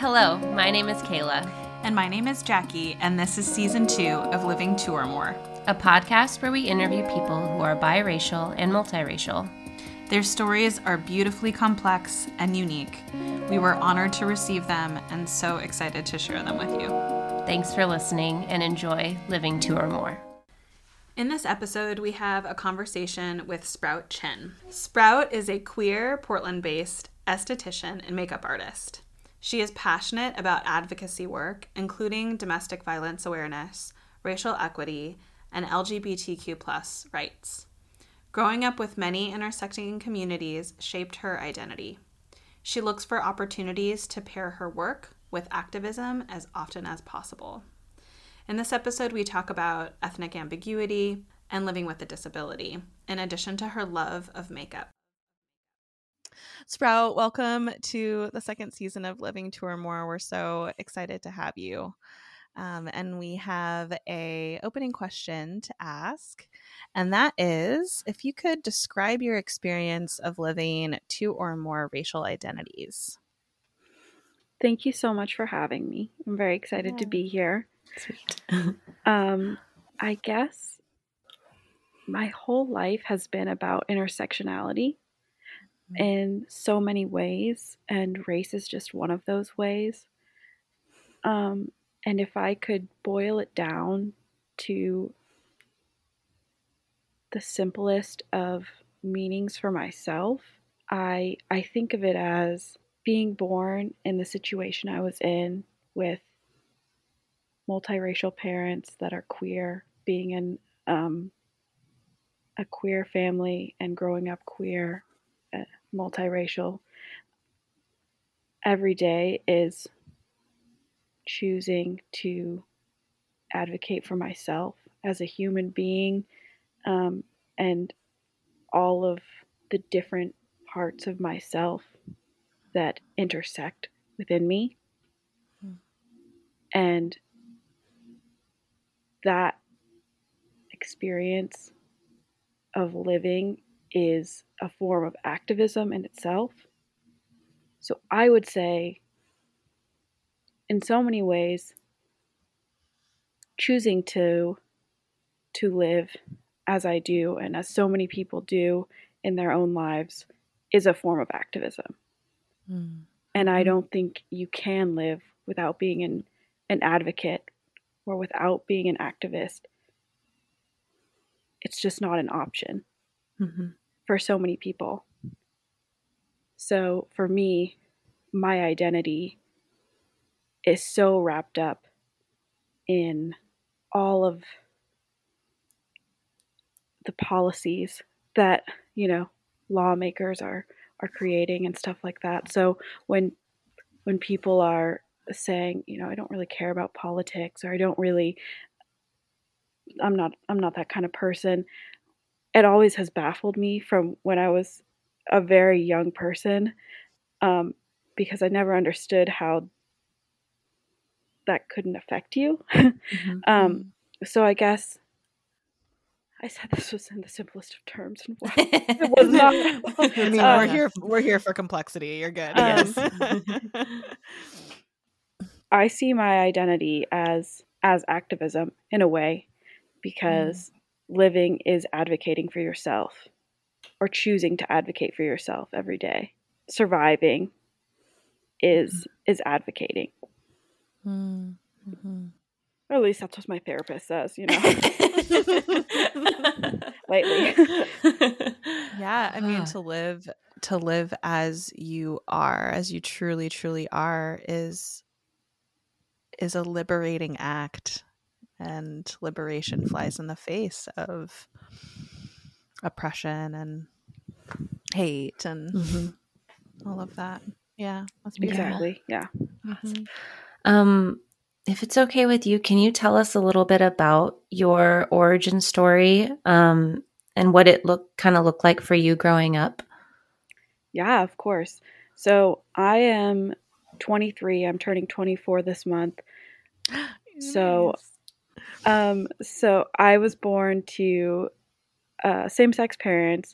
Hello, my name is Kayla, And my name is Jackie, and this is season two of Living Two or More. a podcast where we interview people who are biracial and multiracial. Their stories are beautifully complex and unique. We were honored to receive them and so excited to share them with you. Thanks for listening and enjoy Living Two or More. In this episode, we have a conversation with Sprout Chinn. Sprout is a queer, Portland based esthetician and makeup artist. She is passionate about advocacy work, including domestic violence awareness, racial equity, and LGBTQ rights. Growing up with many intersecting communities shaped her identity. She looks for opportunities to pair her work with activism as often as possible. In this episode, we talk about ethnic ambiguity and living with a disability, in addition to her love of makeup. Sprout, welcome to the second season of Living Two or More. We're so excited to have you. Um, and we have a opening question to ask, and that is if you could describe your experience of living two or more racial identities. Thank you so much for having me. I'm very excited to be here. Sweet. Um, I guess my whole life has been about intersectionality in so many ways, and race is just one of those ways. Um, and if I could boil it down to the simplest of meanings for myself, I I think of it as being born in the situation I was in with multiracial parents that are queer, being in um, a queer family and growing up queer, multiracial. Every day is choosing to advocate for myself as a human being um, and all of the different parts of myself that intersect within me. And that experience of living is a form of activism in itself. So I would say, in so many ways, choosing to to live as I do and as so many people do in their own lives is a form of activism. And I don't think you can live without being an, an advocate or without being an activist. It's just not an option Mhm. For so many people. So for me, my identity is so wrapped up in all of the policies that, you know, lawmakers are are creating and stuff like that. So when when people are saying, you know, I don't really care about politics or I don't really I'm not I'm not that kind of person. It always has baffled me from when I was a very young person um, because I never understood how that couldn't affect you. Mhm. um, so I guess I said this was in the simplest of terms. And why- it was not. I mean, Um, we're here. We're here for complexity. You're good. Um, Yes. I see my identity as as activism in a way because living is advocating for yourself or choosing to advocate for yourself every day. Surviving is is advocating. Mm, mhm. Or at least that's what my therapist says, you know. Lately. yeah i mean to live to live as you are as you truly truly are is is a liberating act and liberation flies in the face of oppression and hate and Mhm. all of that yeah that's exactly. Yeah. Mhm. Um, if it's okay with you, can you tell us a little bit about your origin story um, and what it look kind of looked like for you growing up? Yeah, of course. So I am 23. I'm turning 24 this month. So, Um, so I was born to uh, same-sex parents.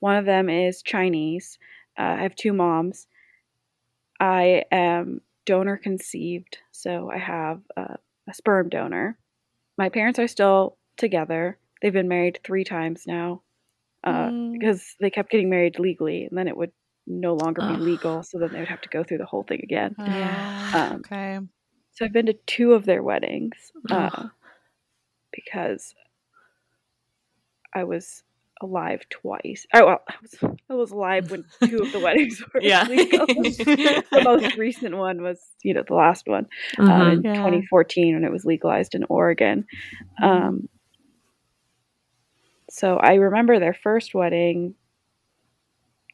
One of them is Chinese. Uh, I have two moms. I am donor conceived, so I have a, a sperm donor. My parents are still together. They've been married three times now uh, Mm. because they kept getting married legally, and then it would no longer be Ugh. legal, so then they would have to go through the whole thing again. Yeah. Um, okay. So I've been to two of their weddings uh. Because I was alive twice. Oh, well, I was, I was alive when two of the weddings were Yeah. legal. the most recent one was, you know, the last one uh, Mhm. in Yeah. 2014 when it was legalized in Oregon. Um, so I remember their first wedding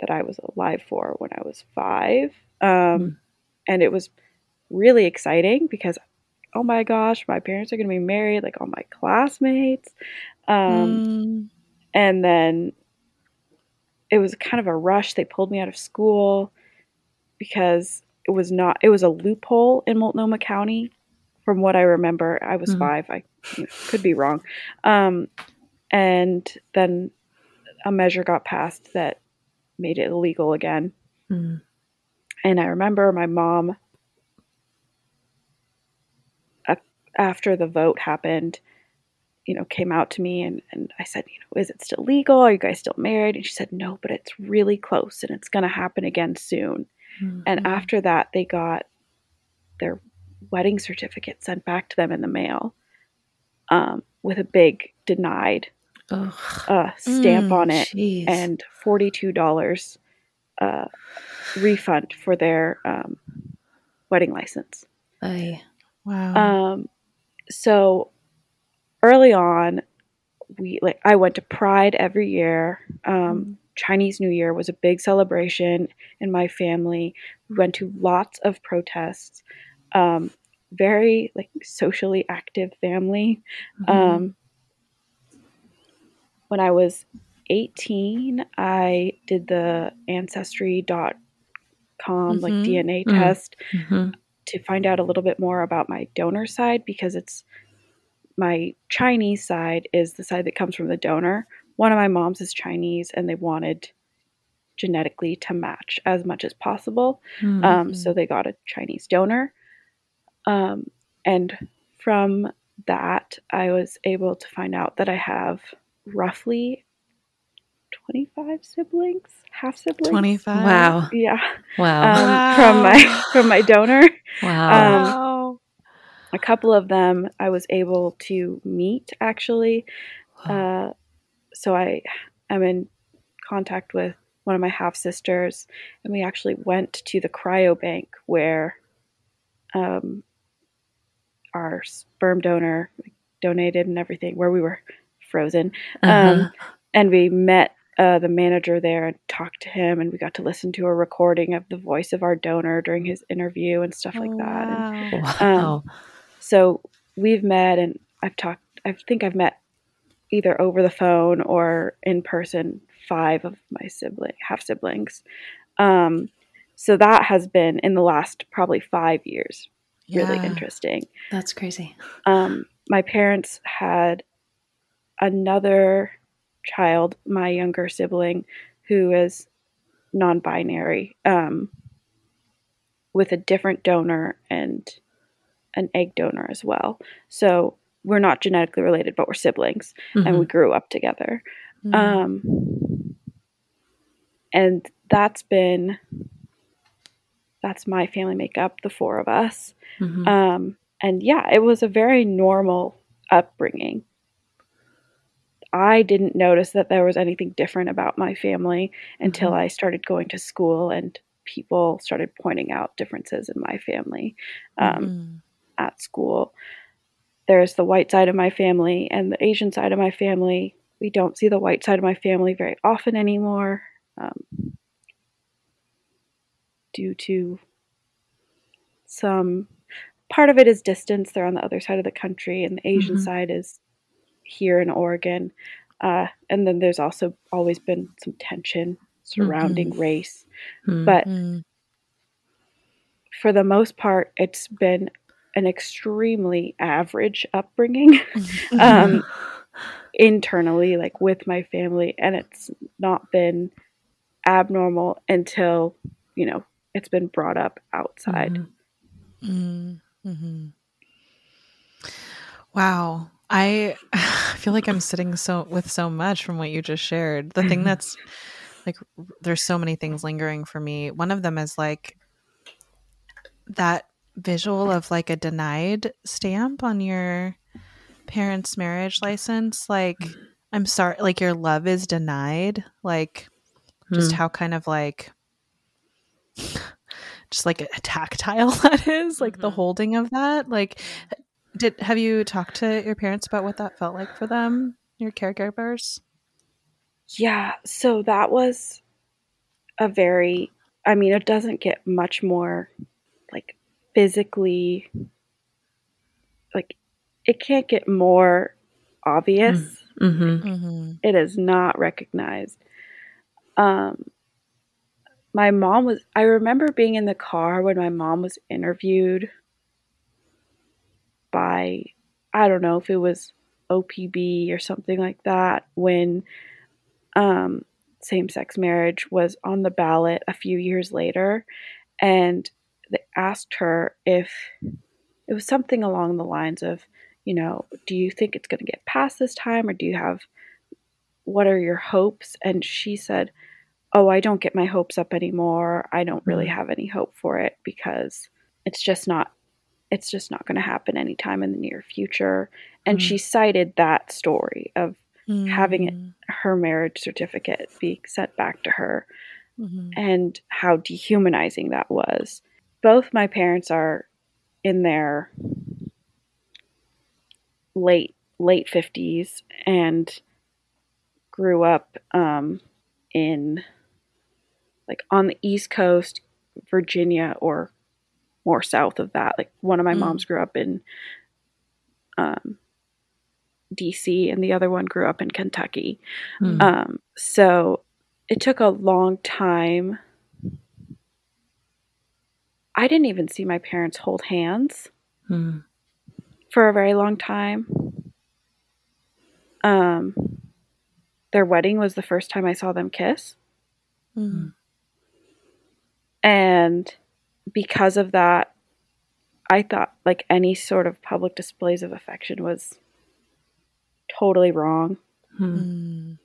that I was alive for when I was five. Um, Mm. And it was really exciting because, oh my gosh, my parents are going to be married, like all my classmates. Um, Mm. and then it was kind of a rush. They pulled me out of school because it was not, it was a loophole in Multnomah County. From what I remember, I was Mhm. five. I you know, could be wrong. Um, and then a measure got passed that made it illegal again. Mm. And I remember my mom, a- after the vote happened, you know, came out to me and, and I said, you know, is it still legal? Are you guys still married? And she said, no, but it's really close and it's going to happen again soon. Mm. And after that, they got their wedding certificate sent back to them in the mail um, with a big denied uh, stamp Mm, on it Jeez. and $42 uh, refund for their um, wedding license. Ay. Wow. Um, so early on, we like I went to Pride every year. Um, Chinese New Year was a big celebration in my family. We went to lots of protests. Um, very like socially active family. Mhm. Um, when I was 18, I did the ancestry.com like Mhm. DNA Mhm. test Mhm. To find out a little bit more about my donor side because it's my Chinese side is the side that comes from the donor. One of my moms is Chinese and they wanted genetically to match as much as possible. Mm. Um, so they got a Chinese donor. Um, and from that, I was able to find out that I have roughly 25 siblings, half siblings. 25. wow. Yeah. Wow. Um, from my from my donor. Wow. um. A couple of them I was able to meet actually. Uh, so I am in contact with one of my half sisters, and we actually went to the cryobank where um, our sperm donor donated and everything, where we were frozen. Uh-huh. Um, and we met uh, the manager there and talked to him, and we got to listen to a recording of the voice of our donor during his interview and stuff like Oh, that. And wow. wow. um, so we've met, and I've talked. I think I've met either over the phone or in person five of my sibling half siblings. Um, so that has been in the last probably five years really interesting. That's crazy. Um, my parents had another child, my younger sibling, who is non-binary, um, with a different donor and an egg donor as well. So we're not genetically related, but we're siblings, and we grew up together. Mm. Um, and that's been that's my family makeup, the four of us. Mhm. Um, and yeah, it was a very normal upbringing. I didn't notice that there was anything different about my family until Mhm. I started going to school and people started pointing out differences in my family um, Mhm. at school. There's the white side of my family and the Asian side of my family. We don't see the white side of my family very often anymore um, due to some part of it is distance. They're on the other side of the country, and the Asian Mhm. side is here in Oregon. Uh, and then there's also always been some tension surrounding race. Mm. But for the most part, it's been an extremely average upbringing um, internally, like with my family, and it's not been abnormal until you know it's been brought up outside. Mhm. Mm-hmm. Wow. I feel like I'm sitting so with so much from what you just shared. The thing that's like there's so many things lingering for me. One of them is like that visual of like a denied stamp on your parents' marriage license. Like I'm sorry like your love is denied. Like just Mm. how kind of like just like a tactile that is like the Mhm. holding of that like did have you talked to your parents about what that felt like for them your caregivers Yeah, so that was a very I mean, it doesn't get much more like physically like it can't get more obvious. Mm-hmm. mm-hmm. It is not recognized. Um my mom was I remember being in the car when my mom was interviewed by I don't know if it was OPB or something like that when um, same sex marriage was on the ballot a few years later. And they asked her if it was something along the lines of, you know, do you think it's going to get passed this time or do you have, what are your hopes? And she said, oh, I don't get my hopes up anymore. I don't really have any hope for it because it's just not it's just not going to happen anytime in the near future and Mm. she cited that story of Having it- Mm-hmm. her marriage certificate being sent back to her Mhm. and how dehumanizing that was. Both my parents are in their late late 50s and grew up um, in like on the east coast virginia or more south of that like one of my Mm. moms grew up in um, dc and the other one grew up in kentucky Mm. um, so it took a long time. I didn't even see my parents hold hands Mm. for a very long time. Um, their wedding was the first time I saw them kiss. Mhm. And because of that, I thought like any sort of public displays of affection was totally wrong. Mm. Mm.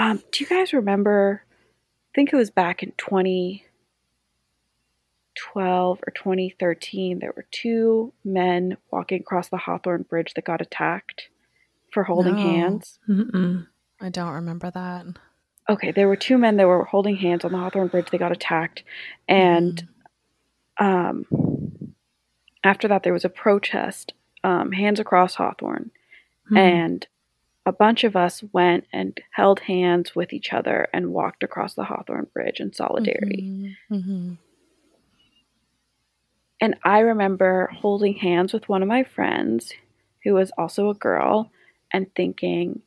Um, do you guys remember? I think it was back in 2012 or 2013. There were two men walking across the Hawthorne Bridge that got attacked for holding No. hands. Mm-mm. i don't remember that Okay, there were two men that were holding hands on the Hawthorne Bridge. They got attacked, and um, after that, there was a protest, um, hands across Hawthorne, Mm. and a bunch of us went and held hands with each other and walked across the Hawthorne Bridge in solidarity. Mm-hmm. And I remember holding hands with one of my friends who was also a girl and thinking,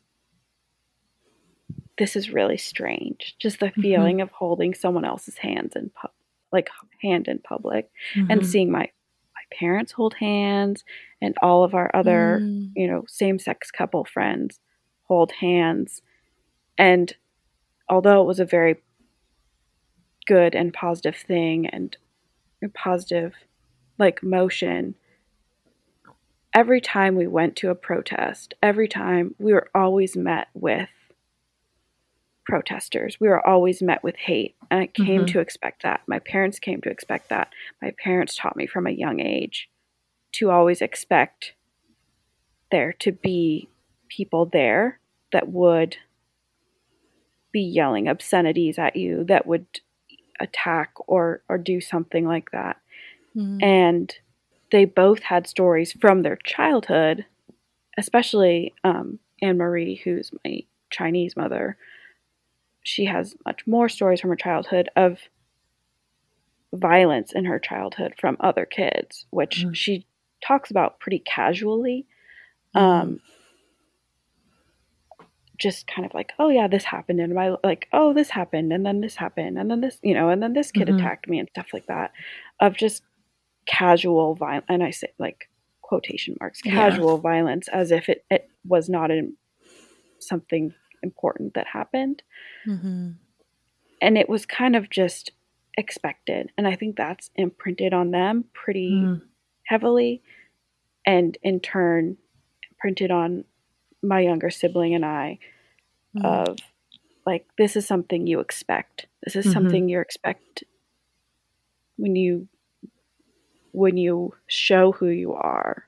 this is really strange. Just the Mhm. feeling of holding someone else's hands in pub, like hand in public and Mhm. seeing my my parents hold hands and all of our other Mm. you know, same sex couple friends hold hands. And although it was a very good and positive thing and a positive like motion, every time we went to a protest, every time we were always met with protesters. We were always met with hate. And I came Mhm. to expect that. My parents came to expect that. My parents taught me from a young age to always expect there to be people there that would be yelling obscenities at you, that would attack or or do something like that. Mm. And they both had stories from their childhood, especially um, Anne Marie, who's my Chinese mother. She has much more stories from her childhood of violence in her childhood from other kids, which Mm. she talks about pretty casually. Um, just kind of like, oh yeah, this happened in my like, oh this happened, and then this happened, and then this, you know, and then this kid Mhm. attacked me and stuff like that, of just casual violence, and I say like quotation marks, Yeah. casual violence, as if it, it was not in something important that happened, Mhm. and it was kind of just expected, and I think that's imprinted on them pretty Mm. heavily and in turn printed on my younger sibling and I Mm. of like this is something you expect. This is Mhm. something you expect when you when you show who you are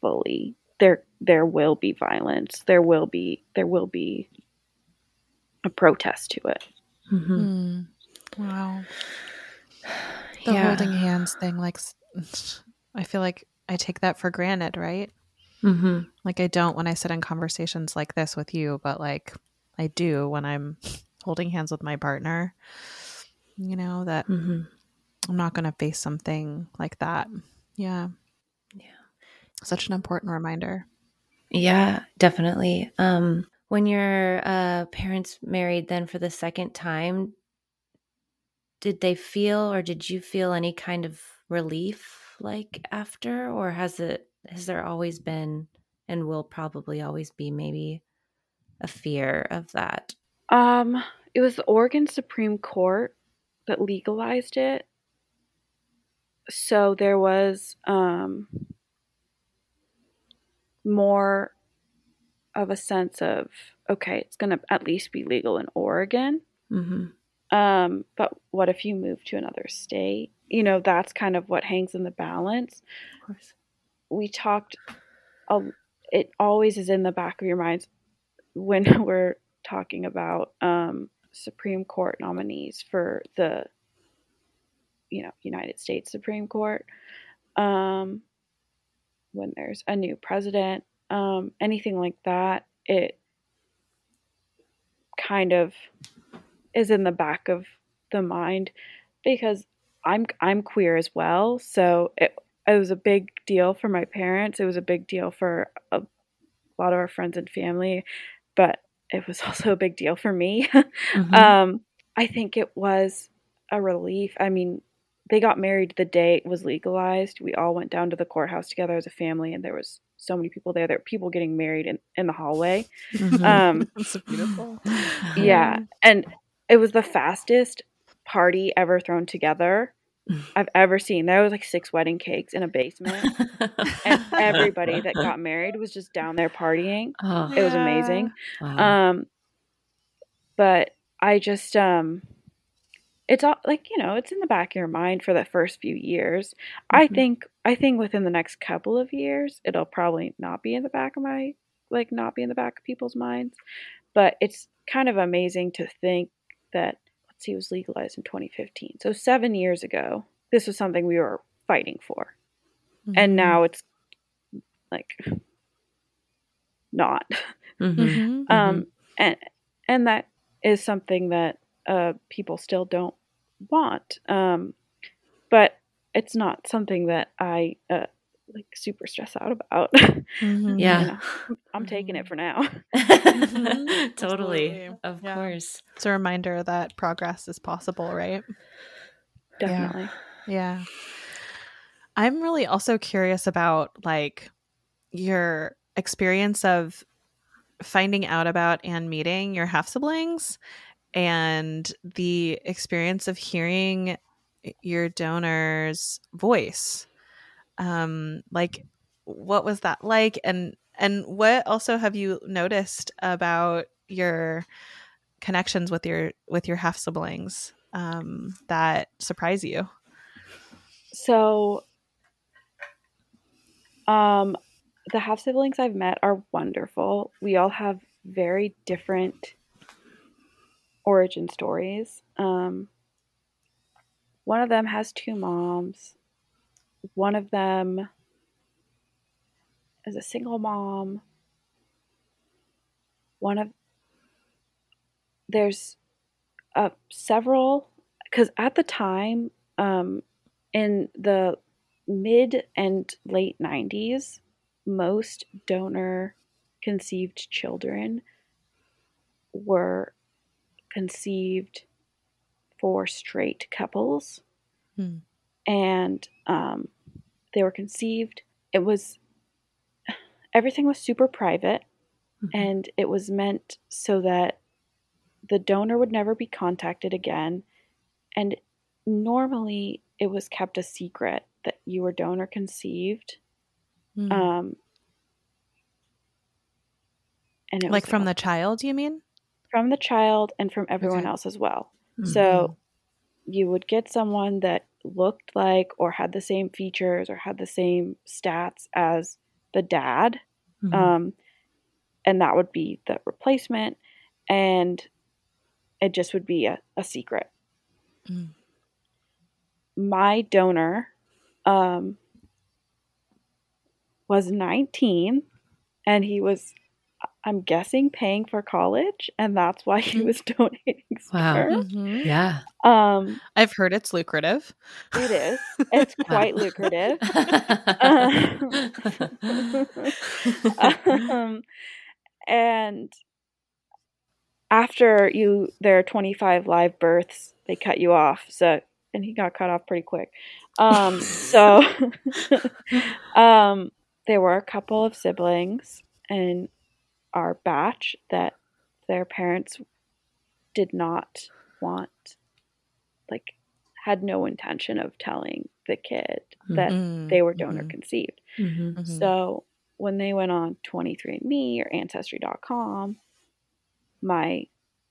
fully. There there will be violence. There will be there will be a protest to it. Mhm. Mm. Wow. The Yeah. holding hands thing, like, I feel like I take that for granted, right? Mhm. Like, I don't when I sit in conversations like this with you, but like, I do when I'm holding hands with my partner. You know, that Mhm. I'm not going to face something like that. Yeah. Yeah. Such an important reminder. Yeah, definitely. Um, when your uh, parents married then for the second time, did they feel or did you feel any kind of relief like after, or has it has there always been and will probably always be maybe a fear of that? Um it was the Oregon Supreme Court that legalized it. So there was um more of a sense of okay, it's going to at least be legal in Oregon. Mm-hmm. Um, but what if you move to another state? You know, that's kind of what hangs in the balance. Of course. We talked, a, it always is in the back of your minds when we're talking about um, Supreme Court nominees for the, you know, United States Supreme Court. Um, when there's a new president, um, anything like that, it kind of is in the back of the mind because I'm I'm queer as well, so it it was a big deal for my parents. It was a big deal for a lot of our friends and family, but it was also a big deal for me. Mhm. um, I think it was a relief. I mean, they got married the day it was legalized. We all went down to the courthouse together as a family, and there was so many people there. There were people getting married in, in the hallway. Mhm. Um, so beautiful. yeah, and it was the fastest party ever thrown together I've ever seen. There was like six wedding cakes in a basement, and everybody that got married was just down there partying. oh, It was amazing. wow. Um, but I just um, it's all like you know, it's in the back of your mind for the first few years. I Mhm. think I think within the next couple of years, it'll probably not be in the back of my like not be in the back of people's minds. But it's kind of amazing to think that let's see, it was legalized in 2015, so seven years ago. This was something we were fighting for, Mm-hmm. and now it's like not. Mhm. Mhm. um and and that is something that uh people still don't want um but it's not something that i uh like super stress out about Mhm. Yeah. You know, i'm taking it for now Mhm. totally. Absolutely. Of Yeah. course. It's a reminder that progress is possible, right? definitely Yeah. I'm really also curious about like your experience of finding out about and meeting your half siblings and the experience of hearing your donor's voice. Um like what was that like and and what also have you noticed about your connections with your with your half siblings um that surprise you? so um the half siblings i've met are wonderful we all have very different origin stories. Um one of them has two moms. One of them is a single mom. One of there's uh, several because at the time um, in the mid and late 90s most donor conceived children were conceived for straight couples Hmm. and um, they were conceived it was everything was super private Mhm. and it was meant so that the donor would never be contacted again and normally it was kept a secret that you were donor conceived. Mm. Um, and it was like from a- the child, you mean? From the child and from everyone Okay. else as well. Mm-hmm. So you would get someone that looked like or had the same features or had the same stats as the dad. Mhm. Um, and that would be the replacement. And it just would be a, a secret. Mm. My donor um, was 19 and he was, I'm guessing, paying for college. And that's why he Mhm. was donating Wow. sperm. Mhm. yeah. Um, I've heard it's lucrative. it is. It's quite lucrative. um, and after you there are 25 live births they cut you off so and he got cut off pretty quick um so um there were a couple of siblings in our batch that their parents did not want like had no intention of telling the kid that Mm, they were donor mhm, conceived Mhm. mhm. so when they went on 23andMe or Ancestry.com, my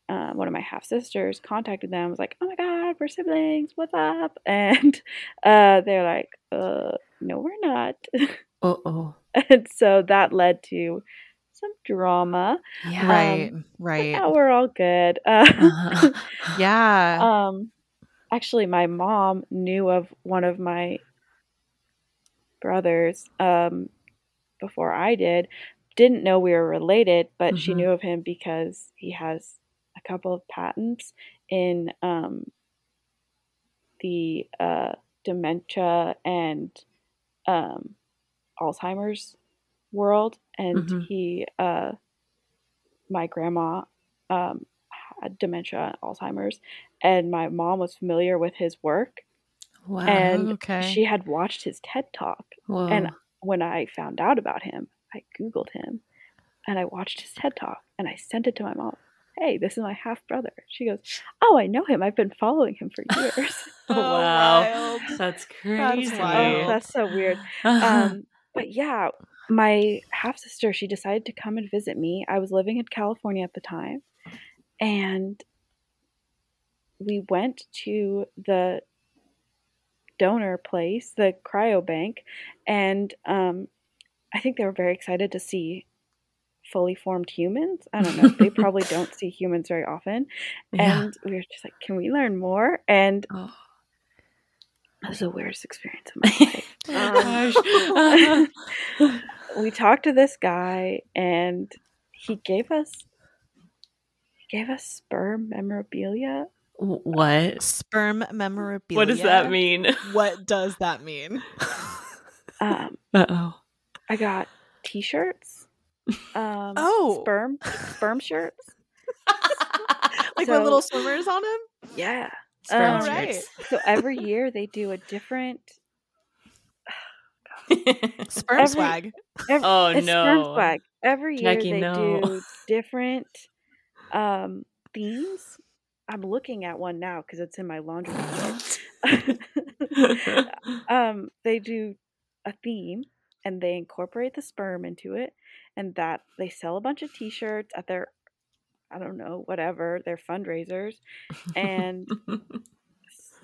uh, one of my half sisters contacted them. Was like, "Oh my God, we're siblings. What's up?" And uh, they're like, "Uh, no, we're not." Uh oh. and so that led to some drama. Yeah. right, but right. Now we're all good. Uh, Uh-huh. Yeah. um, actually, my mom knew of one of my brothers um, before I did. Didn't know we were related, but she Mhm. knew of him because he has a couple of patents in um, the uh, dementia and um, Alzheimer's world, and Mhm. he, uh, my grandma, um, had dementia, Alzheimer's, and my mom was familiar with his work, wow. and okay. she had watched his TED talk. Whoa. And when I found out about him, I Googled him and I watched his TED talk and I sent it to my mom. Hey, this is my half brother. She goes, Oh, I know him. I've been following him for years. oh, Oh, wow. wild. That's crazy. That's oh, wild. that's so weird. Um, but yeah, my half sister, she decided to come and visit me. I was living in California at the time. And we went to the donor place, the cryobank, and um, I think they were very excited to see fully formed humans. I don't know. They probably don't see humans very often. yeah. And we were just like, can we learn more? And Oh. it was the weirdest experience of my life. Gosh. we talked to this guy and he gave us he gave us sperm memorabilia what? Sperm memorabilia. What does that mean? What does that mean? um Uh oh. i got t-shirts um Oh. sperm sperm shirts like So- with little swimmers on them? yeah Sperm Um, Alright. shirts. so every year they do a different Sperm Every- swag. every, oh no, sperm no. swag every year Jackie, they no. do different um themes i'm looking at one now because it's in my laundry basket. um, they do a theme and they incorporate the sperm into it, and that they sell a bunch of T-shirts at their, I don't know, whatever their fundraisers, and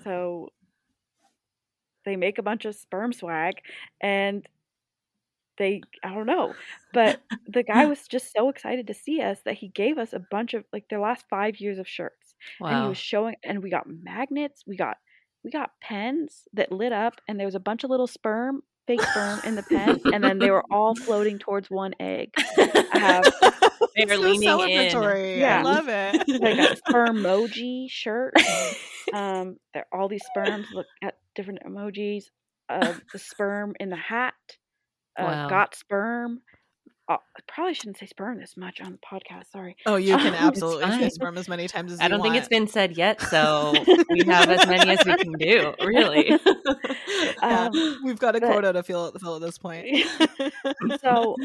so they make a bunch of sperm swag, and they I don't know, but the guy was just so excited to see us that he gave us a bunch of like their last five years of shirts and he was showing and we got magnets we got we got pens that lit up and there was a bunch of little sperm fake sperm in the pen and then they were all floating towards one egg have- They are so leaning in. Yeah. I love it. like a spermoji shirt um there all these sperms look at different emojis uh the sperm in the hat uh, Wow. got sperm I probably shouldn't say sperm this much on the podcast sorry Oh, you can It's absolutely say sperm as many times as I you don't think it's been said yet, so we have as many as we can do. Really. Yeah, Um, we've got a but- quota to fill, at the fill at this point. so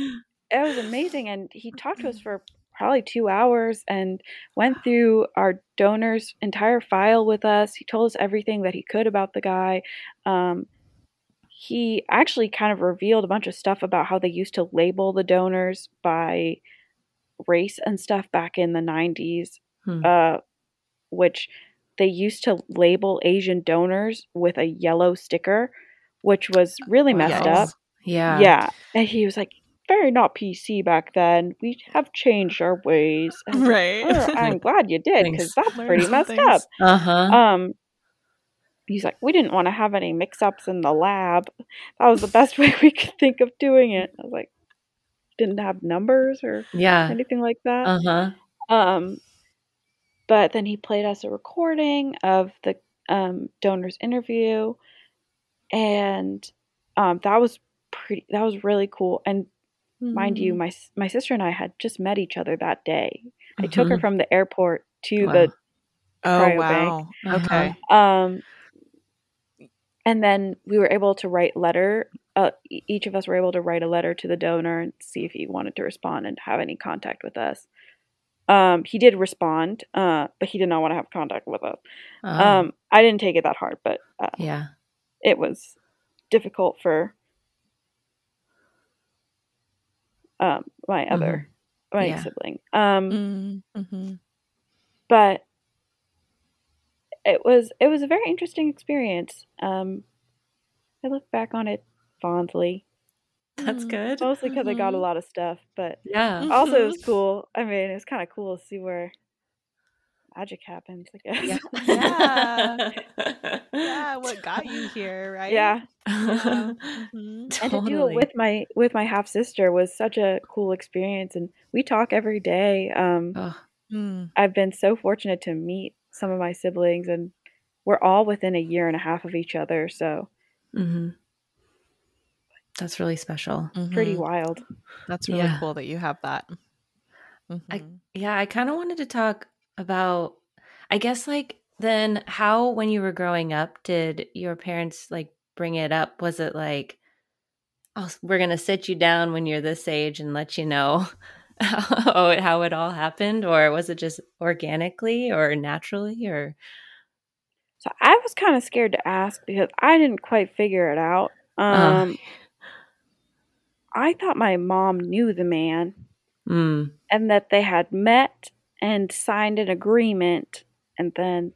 it was amazing and he talked to us for probably two hours and went through our donor's entire file with us he told us everything that he could about the guy um, he actually kind of revealed a bunch of stuff about how they used to label the donors by race and stuff back in the 90s, Hmm. uh, which they used to label Asian donors with a yellow sticker, which was really Oh, messed up. Yeah. Yeah. And he was like, very not PC back then. We have changed our ways. I like, Right. "Oh, I'm glad you did because that's pretty messed things. up. Uh huh. Um, he's like, we didn't want to have any mix-ups in the lab. That was the best way we could think of doing it. I was like, didn't have numbers or yeah. anything like that. Uh huh. Um, but then he played us a recording of the um, donor's interview, and um, that was pretty. That was really cool. And mind you, Mm. my my sister and I had just met each other that day. I took her Mhm. from the airport to Wow. the Oh wow. Uh-huh. Okay. Um, and then we were able to write letter. Uh, each of us were able to write a letter to the donor and see if he wanted to respond and have any contact with us. Um, he did respond, uh, but he did not want to have contact with us. Oh, Um, I didn't take it that hard, but uh, yeah. it was difficult for um, my other my Yeah. sibling. Um, Mm-hmm. but it was it was a very interesting experience. Um, I look back on it fondly, That's Mm. good. mostly because I got a Mhm. lot of stuff, but Yeah. also it was cool. I mean, it was kind of cool to see where magic happens. I guess. Yeah. Yeah. What got you here, right? yeah. Yeah. Mhm. and to do it with my with my half sister was such a cool experience and we talk every day um Oh, Mm. i've been so fortunate to meet some of my siblings and we're all within a year and a half of each other so hmm That's really special. pretty Mhm. wild That's really Yeah. cool that you have that. I- Mhm. Yeah, I kind of wanted to talk about, I guess, like then how, when you were growing up, did your parents like bring it up? Was it like, oh, we're going to sit you down when you're this age and let you know how it, how it all happened? Or was it just organically or naturally? Or, so i was kind of scared to ask because i didn't quite figure it out Uh. um i thought my mom knew the man mm, and that they had met and signed an agreement and then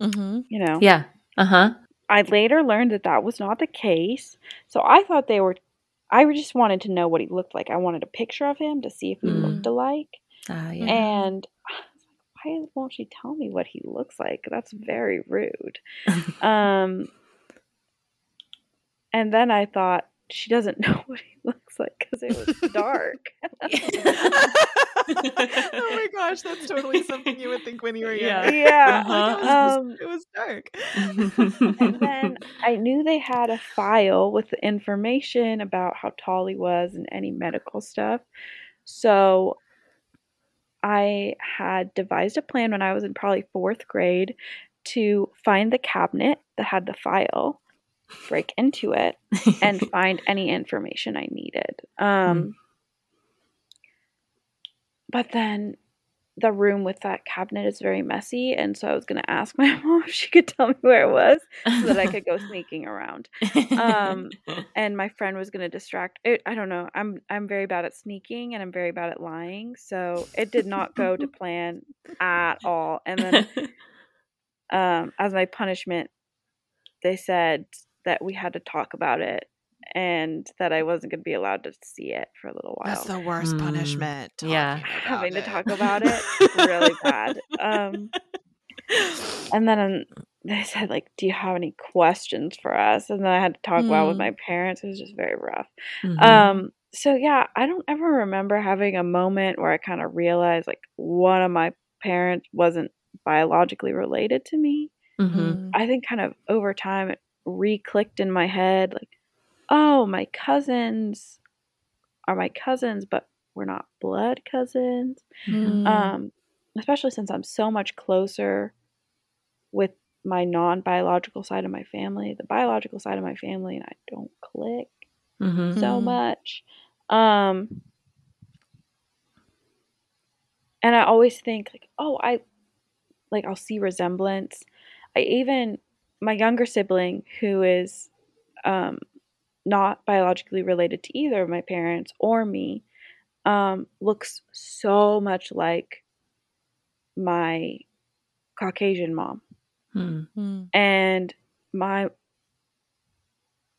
mm-hmm. you know yeah. Uh huh. I later learned that that was not the case. So I thought they were. I just wanted to know what he looked like. I wanted a picture of him to see if we Mm. looked alike. Uh, yeah. And I was like, why won't she tell me what he looks like? That's very rude. um, and then I thought she doesn't know what he looks like because it was dark. oh my gosh, that's totally something you would think when you were Yeah. young. yeah. Uh-huh. Um, it was dark. and then I knew they had a file with the information about how tall he was and any medical stuff. So I had devised a plan when I was in probably fourth grade to find the cabinet that had the file, break into it, and find any information I needed. Um, But then the room with that cabinet is very messy, and so I was going to ask my mom if she could tell me where it was so that I could go sneaking around. Um, and my friend was going to distract it. I don't know. I'm I'm very bad at sneaking and I'm very bad at lying, so it did not go to plan at all. And then um, as my punishment, they said that we had to talk about it and that I wasn't going to be allowed to see it for a little while. That's the worst Mm. punishment. Yeah. talking Having to talk about it really bad. Um, and then they said like, "Do you have any questions for us?" And then I had to talk about it with Mm. my parents. It was just very rough. Mhm. Um, so yeah, I don't ever remember having a moment where I kind of realized like one of my parents wasn't biologically related to me. Mhm. Mm. I think kind of over time it re-clicked in my head like, oh, my cousins are my cousins, but we're not blood cousins. Mm. Um, especially since I'm so much closer with my non-biological side of my family. The biological side of my family and I don't click Mhm. so Mhm. much. Um, and I always think like, oh, I like I'll see resemblance. I even my younger sibling who is um, not biologically related to either of my parents or me, um, looks so much like my Caucasian mom. Hmm. Mm. And my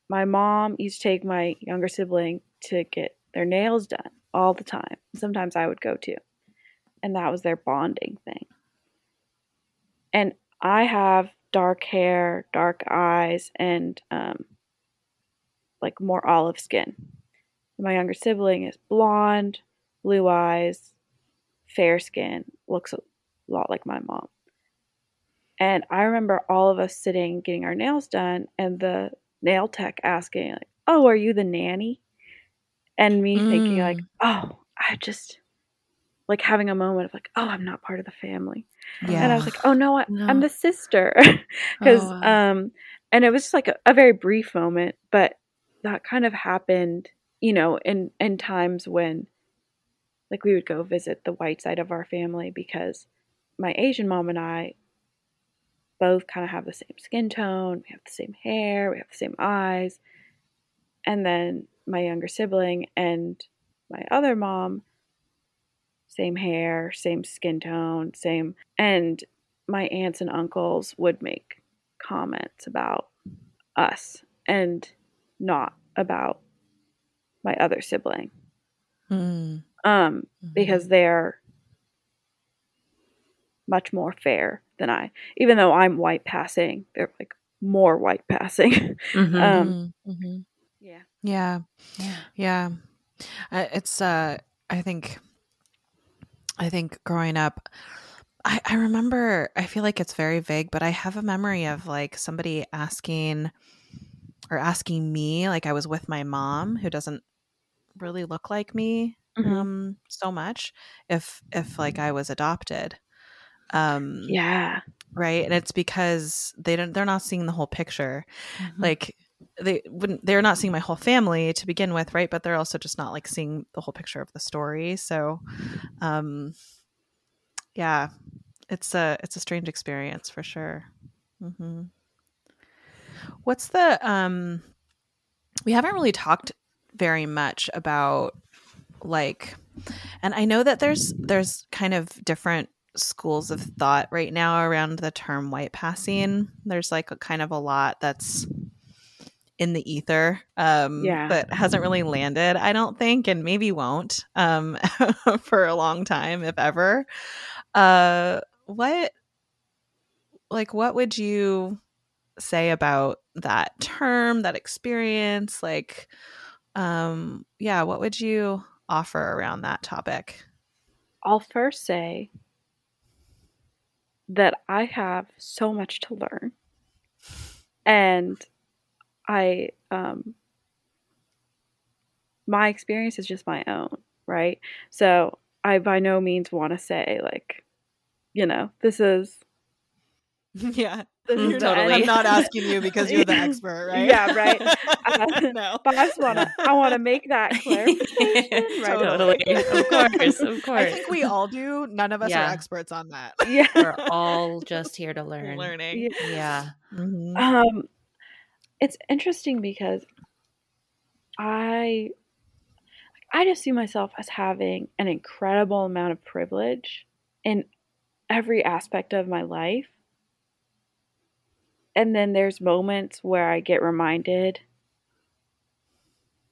my mom used to take my younger sibling to get their nails done all the time. Sometimes I would go too. And that was their bonding thing. And I have dark hair, dark eyes, and um, like more olive skin. My younger sibling is blonde, blue eyes, fair skin, looks a lot like my mom. And I remember all of us sitting getting our nails done and the nail tech asking like, "Oh, are you the nanny?" And me thinking like, Mm. "Oh, I just like having a moment of like, "Oh, I'm not part of the family." Yeah. And I was like, "Oh no, I, No. I'm the sister." Cuz Oh, wow. um and it was just like a, a very brief moment, but that kind of happened, you know, in in times when like we would go visit the white side of our family because my Asian mom and I both kind of have the same skin tone, we have the same hair, we have the same eyes. And then my younger sibling and my other mom same hair, same skin tone, same and my aunts and uncles would make comments about us and not about my other sibling Mm. um Mhm. because they're much more fair than I. Even though I'm white passing, they're like more white passing. Mhm. um, Mhm. Mhm. yeah. Yeah. yeah. Yeah. Uh, it's uh I think I think growing up I, I remember I feel like it's very vague, but I have a memory of like somebody asking or asking me, like I was with my mom who doesn't really look like me Mhm. um so much, if if like I was adopted. Um Yeah. right. And it's because they don't they're not seeing the whole picture Mhm. like they wouldn't they're not seeing my whole family to begin with right? But they're also just not like seeing the whole picture of the story. So um yeah it's a it's a strange experience for sure. Mm-hmm. what's the um we haven't really talked very much about like and i know that there's there's kind of different schools of thought right now around the term white passing. There's like a kind of a lot that's in the ether um Yeah. that hasn't really landed i don't think and maybe won't um for a long time if ever uh what like what would you say about that term that experience like um yeah what would you offer around that topic I'll first say that I have so much to learn. And I um my experience is just my own, right? So I by no means want to say like, you know, this is yeah Mm, not- totally. i'm not asking you because you're the expert right Yeah, right. Uh, no but I just wanna I wanna make that clarification right Totally. Of course. Of course. i think we all do none of us Yeah. are experts on that Yeah. We're all just here to learn. learning Yeah. Yeah. Mhm. Um, it's interesting because I I just see myself as having an incredible amount of privilege in every aspect of my life. And then there's moments where I get reminded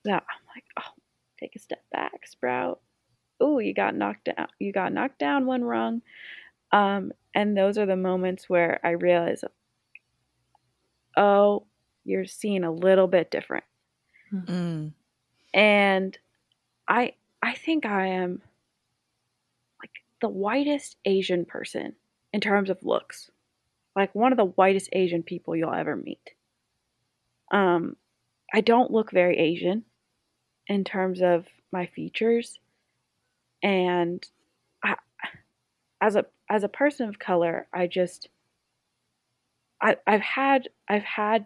that I'm like, oh, take a step back, Sprout. Oh, you got knocked down. You got knocked down one rung. Um, and those are the moments where I realize, oh, you're seeing a little bit different. Mm. And I I think I am like the whitest Asian person in terms of looks. Like one of the whitest Asian people you'll ever meet. Um I don't look very Asian in terms of my features and I as a as a person of color, I just I I've had I've had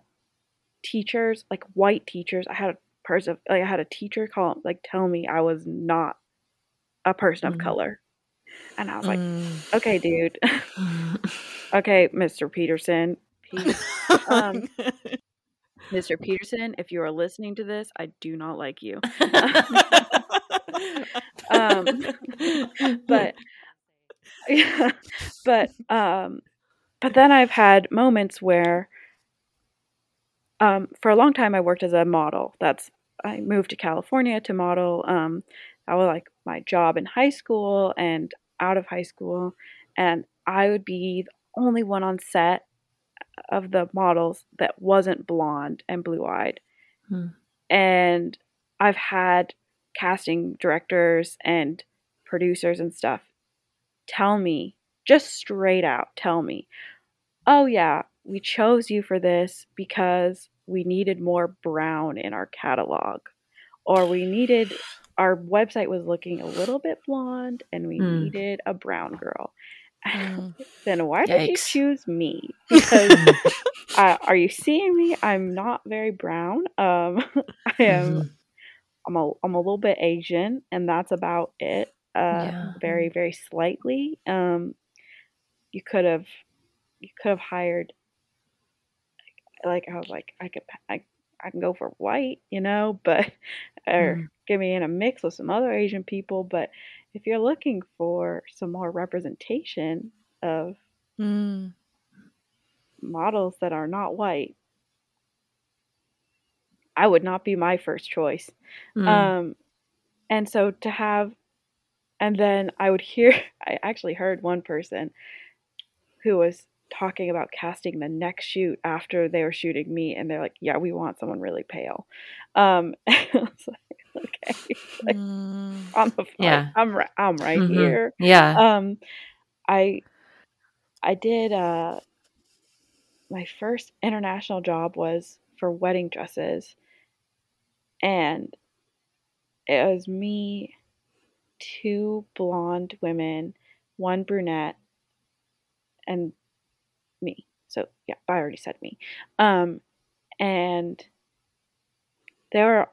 teachers, like white teachers. I had a person like I had a teacher call like tell me I was not a person of Mhm. color. And I was like, Mm. okay, dude. okay, Mr. Peterson. Um, Mr. Peterson, if you are listening to this, I do not like you. um, but yeah, but um, but then I've had moments where, um, for a long time I worked as a model. That's I moved to California to model. Um, that was like my job in high school and out of high school, and I would be the only one on set of the models that wasn't blonde and blue eyed. Hmm. And I've had casting directors and producers and stuff tell me, just straight out tell me, oh, yeah, we chose you for this because we needed more brown in our catalog. Or we needed, our website was looking a little bit blonde and we Hmm. needed a brown girl. Mm. then why did you choose me? Because uh, are you seeing me? I'm not very brown. Um, I am. Mhm. I'm a. I'm a little bit Asian, and that's about it. Uh, Yeah. very, very slightly. Um, you could have. You could have hired. Like I was like I could I I can go for white, you know, but or Mm. get me in a mix with some other Asian people. But if you're looking for some more representation of Mm. models that are not white, I would not be my first choice. Mm. Um, and so to have, and then I would hear, I actually heard one person who was talking about casting the next shoot after they were shooting me, and they're like, "Yeah, we want someone really pale." Um, I was like, "Okay, like, Mm. on the Yeah. I'm right, I'm right Mhm. here." yeah. um i i did uh my first international job was for wedding dresses and it was me two blonde women one brunette and me so yeah i already said me um and they were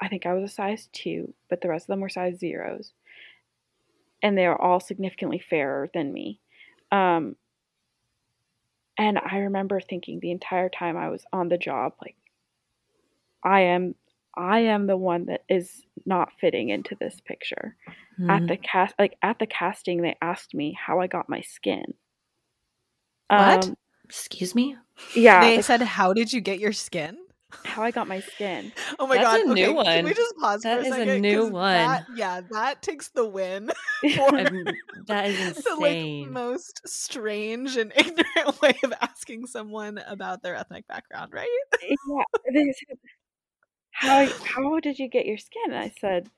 i think i was a size two but the rest of them were size zeros and they are all significantly fairer than me. Um, and I remember thinking the entire time I was on the job, like, I am, I am the one that is not fitting into this picture. At Mhm. the cast, like at the casting, they asked me how I got my skin. What? Um, Excuse me. yeah, They like, said, "How did you get your skin?" how I got my skin. Oh my That's god! a new okay, Can we just pause That for a is a second? new 'Cause one. that- yeah, that takes the win. for I'm- that is the like most strange and ignorant way of asking someone about their ethnic background, right? yeah, they said, how how did you get your skin? And I said,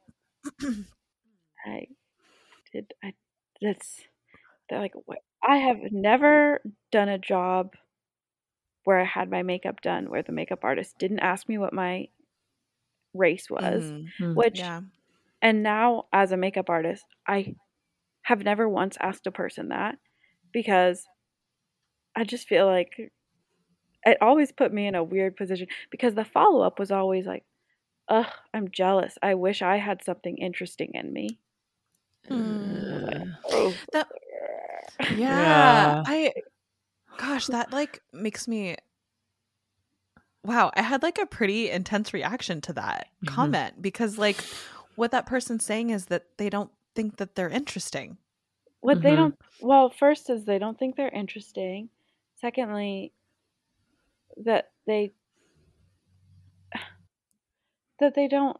I did. I that's they're like what? I have never done a job where I had my makeup done where the makeup artist didn't ask me what my race was, Mhm. Mm. which Yeah. and now as a makeup artist, I have never once asked a person that because I just feel like it always put me in a weird position because the follow up was always like, ugh, I'm jealous. I wish I had something interesting in me. Mm. Oh. That- Yeah. Yeah. I gosh, that like makes me Wow, I had like a pretty intense reaction to that Mhm. comment because like what that person's saying is that they don't think that they're interesting. What they Mhm. don't well, first is they don't think they're interesting. Secondly, that they that they don't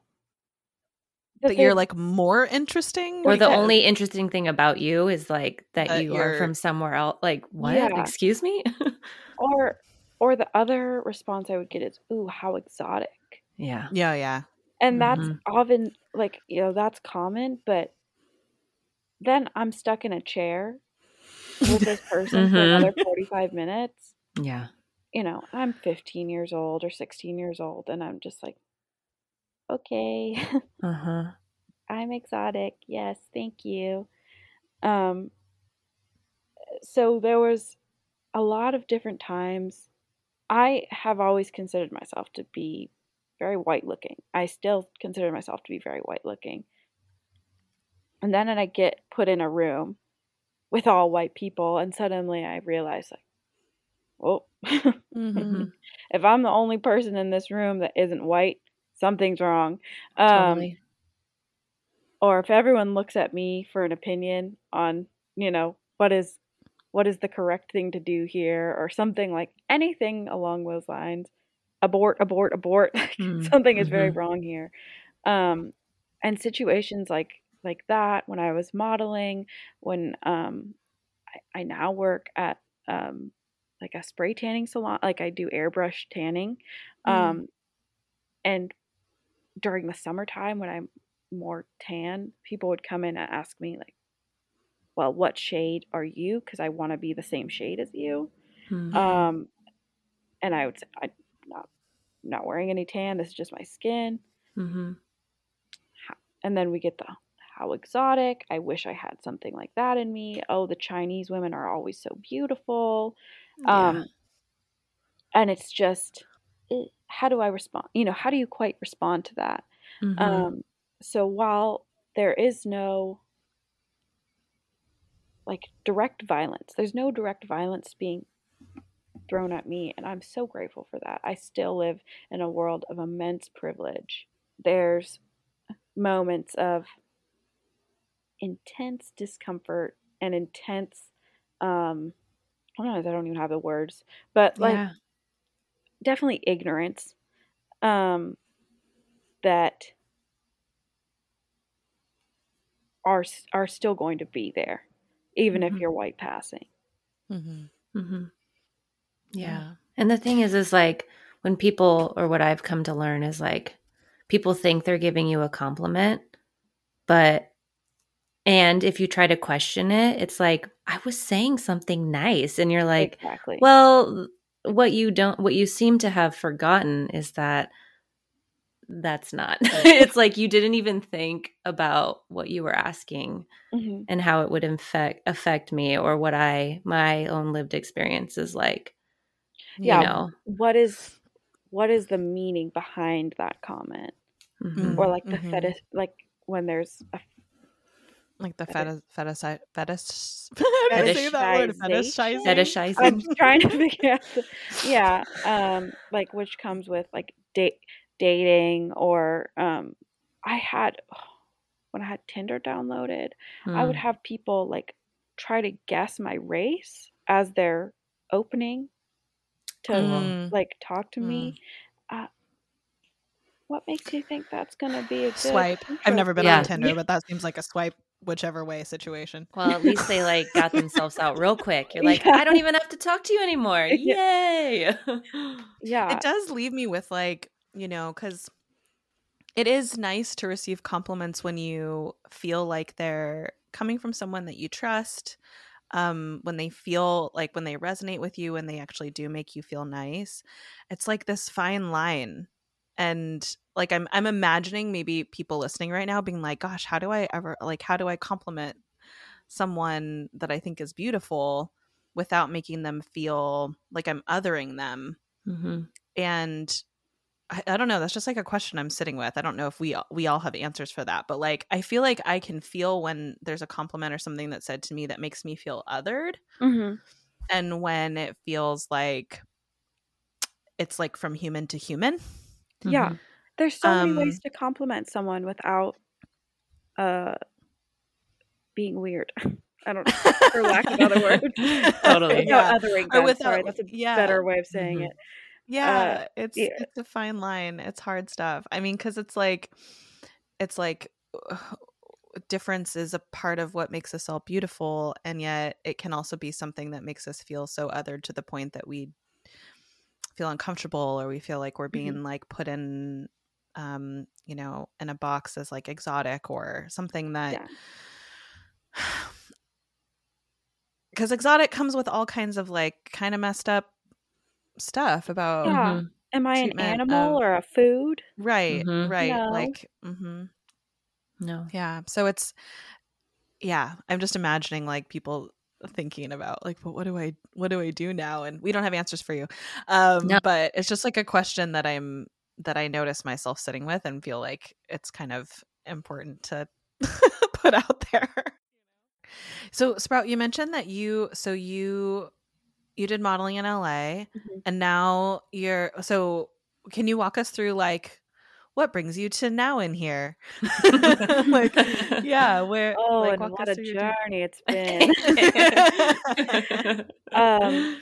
That you're like more interesting Or the Because- only interesting thing about you is like that That you are you're- from somewhere else. Like what? Yeah. Excuse me? or or the other response I would get is, "Ooh, how exotic." yeah. Yeah, yeah. And that's Mhm. often like, you know, that's common, but then I'm stuck in a chair with this person for Mhm. another 45 minutes. Yeah. You know, I'm 15 years old or 16 years old and I'm just like, "Okay, Uh-huh. I'm exotic. Yes, thank you." Um so there was a lot of different times I have always considered myself to be very white looking. I still consider myself to be very white looking. And then I get put in a room with all white people and suddenly I realize like well, Mm-hmm. if I'm the only person in this room that isn't white, something's wrong. Um, Totally. or if everyone looks at me for an opinion on, you know, what is what is the correct thing to do here or something like anything along those lines, abort, abort, abort. Mm, something is very mhm. wrong here. Um, and situations like like that when I was modeling, when um, I, I now work at um, like a spray tanning salon, like I do airbrush tanning, um, and during the summertime when I'm more tan, people would come in and ask me like, "Well, what shade are you?" Because I want to be the same shade as you. Mm. Um, and I would say, "I'm not not wearing any tan. This is just my skin." Mm-hmm. And then we get the how exotic. I wish I had something like that in me. Oh, the Chinese women are always so beautiful. Um, and it's just, how do I respond? You know, how do you quite respond to that? Mhm. Um, so while there is no like direct violence, there's no direct violence being thrown at me, and I'm so grateful for that. I still live in a world of immense privilege. There's moments of intense discomfort and intense um sometimes I don't even have the words, but like yeah. Definitely ignorance um that are are still going to be there even if Mhm. you're white passing. Mm-hmm. hmm Yeah. Yeah. And the thing is, is like when people, or what I've come to learn is like people think they're giving you a compliment, but, and if you try to question it, it's like, I was saying something nice. And you're like, exactly. well, what you don't, what you seem to have forgotten is that that's not, it's like you didn't even think about what you were asking Mhm. and how it would affect affect me or what I my own lived experience is like. Yeah. You know. What is what is the meaning behind that comment? Mhm. Or like the Mhm. fetish like when there's a Like the Okay. fetish, fetish, fetish. How do you say that word? Fetishization? Fetishizing. Fetishizing. I'm trying to figure out. The, yeah, um, like which comes with like date dating or um, I had when I had Tinder downloaded, I would Mm. have people like try to guess my race as they're opening to Mm. like talk to me. Uh, what makes you think that's gonna be a good Swipe. I've never been Yeah. on Tinder, but that seems like a swipe whichever way situation. Well, at least they like got themselves out real quick. You're like, Yeah. I don't even have to talk to you anymore. Yay. Yeah, it does leave me with like you know because it is nice to receive compliments when you feel like they're coming from someone that you trust um when they feel like when they resonate with you and they actually do make you feel nice it's like this fine line and like i'm i'm imagining maybe people listening right now being like gosh how do i ever like how do i compliment someone that i think is beautiful without making them feel like i'm othering them? Mhm. and I, I don't know that's just like a question i'm sitting with. I don't know if we all- we all have answers for that but like i feel like i can feel when there's a compliment or something that's said to me that makes me feel othered hmm and when it feels like it's like from human to human yeah. Mhm. There's so many ways Um, to compliment someone without uh being weird. I don't know, for lack of other words. Totally. Yeah othering Or without- Sorry, that's a yeah. better way of saying Mhm. it. yeah it's yeah. it's a fine line it's hard stuff i mean because it's like it's like difference is a part of what makes us all beautiful and yet it can also be something that makes us feel so othered to the point that we feel uncomfortable or we feel like we're being like put in um you know in a box as like exotic or something that Yeah. because exotic comes with all kinds of like kind of messed up stuff about Yeah. Mhm. Am I an animal of- or a food? right Mhm. right No. like hmm No. yeah so it's yeah i'm just imagining like people thinking about like but what do i what do i do now and we don't have answers for you um No. but it's just like a question that i'm that i notice myself sitting with and feel like it's kind of important to put out there so sprout you mentioned that you so you you did modeling in LA Mm-hmm. and now you're so can you walk us through like what brings you to now in here? like yeah, where Oh, like and what a journey it's been. um,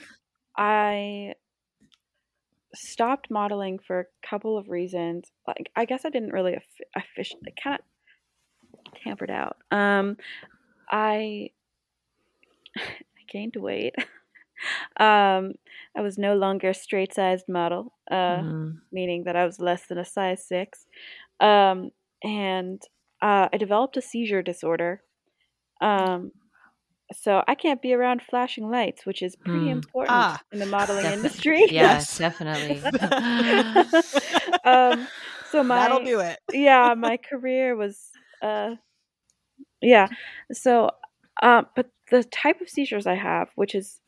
I stopped modeling for a couple of reasons. Like, I guess I didn't really offi- officially kind of tampered out. Um, I I gained weight. Um, I was no longer a straight sized model, uh, Mm. meaning that I was less than a size six. Um, and uh, I developed a seizure disorder. Um, so I can't be around flashing lights, which is pretty Hmm. important Ah. in the modeling Defi- industry. Yes, definitely. um, so my That'll do it. yeah, my career was uh, yeah. So, um, but the type of seizures I have, which is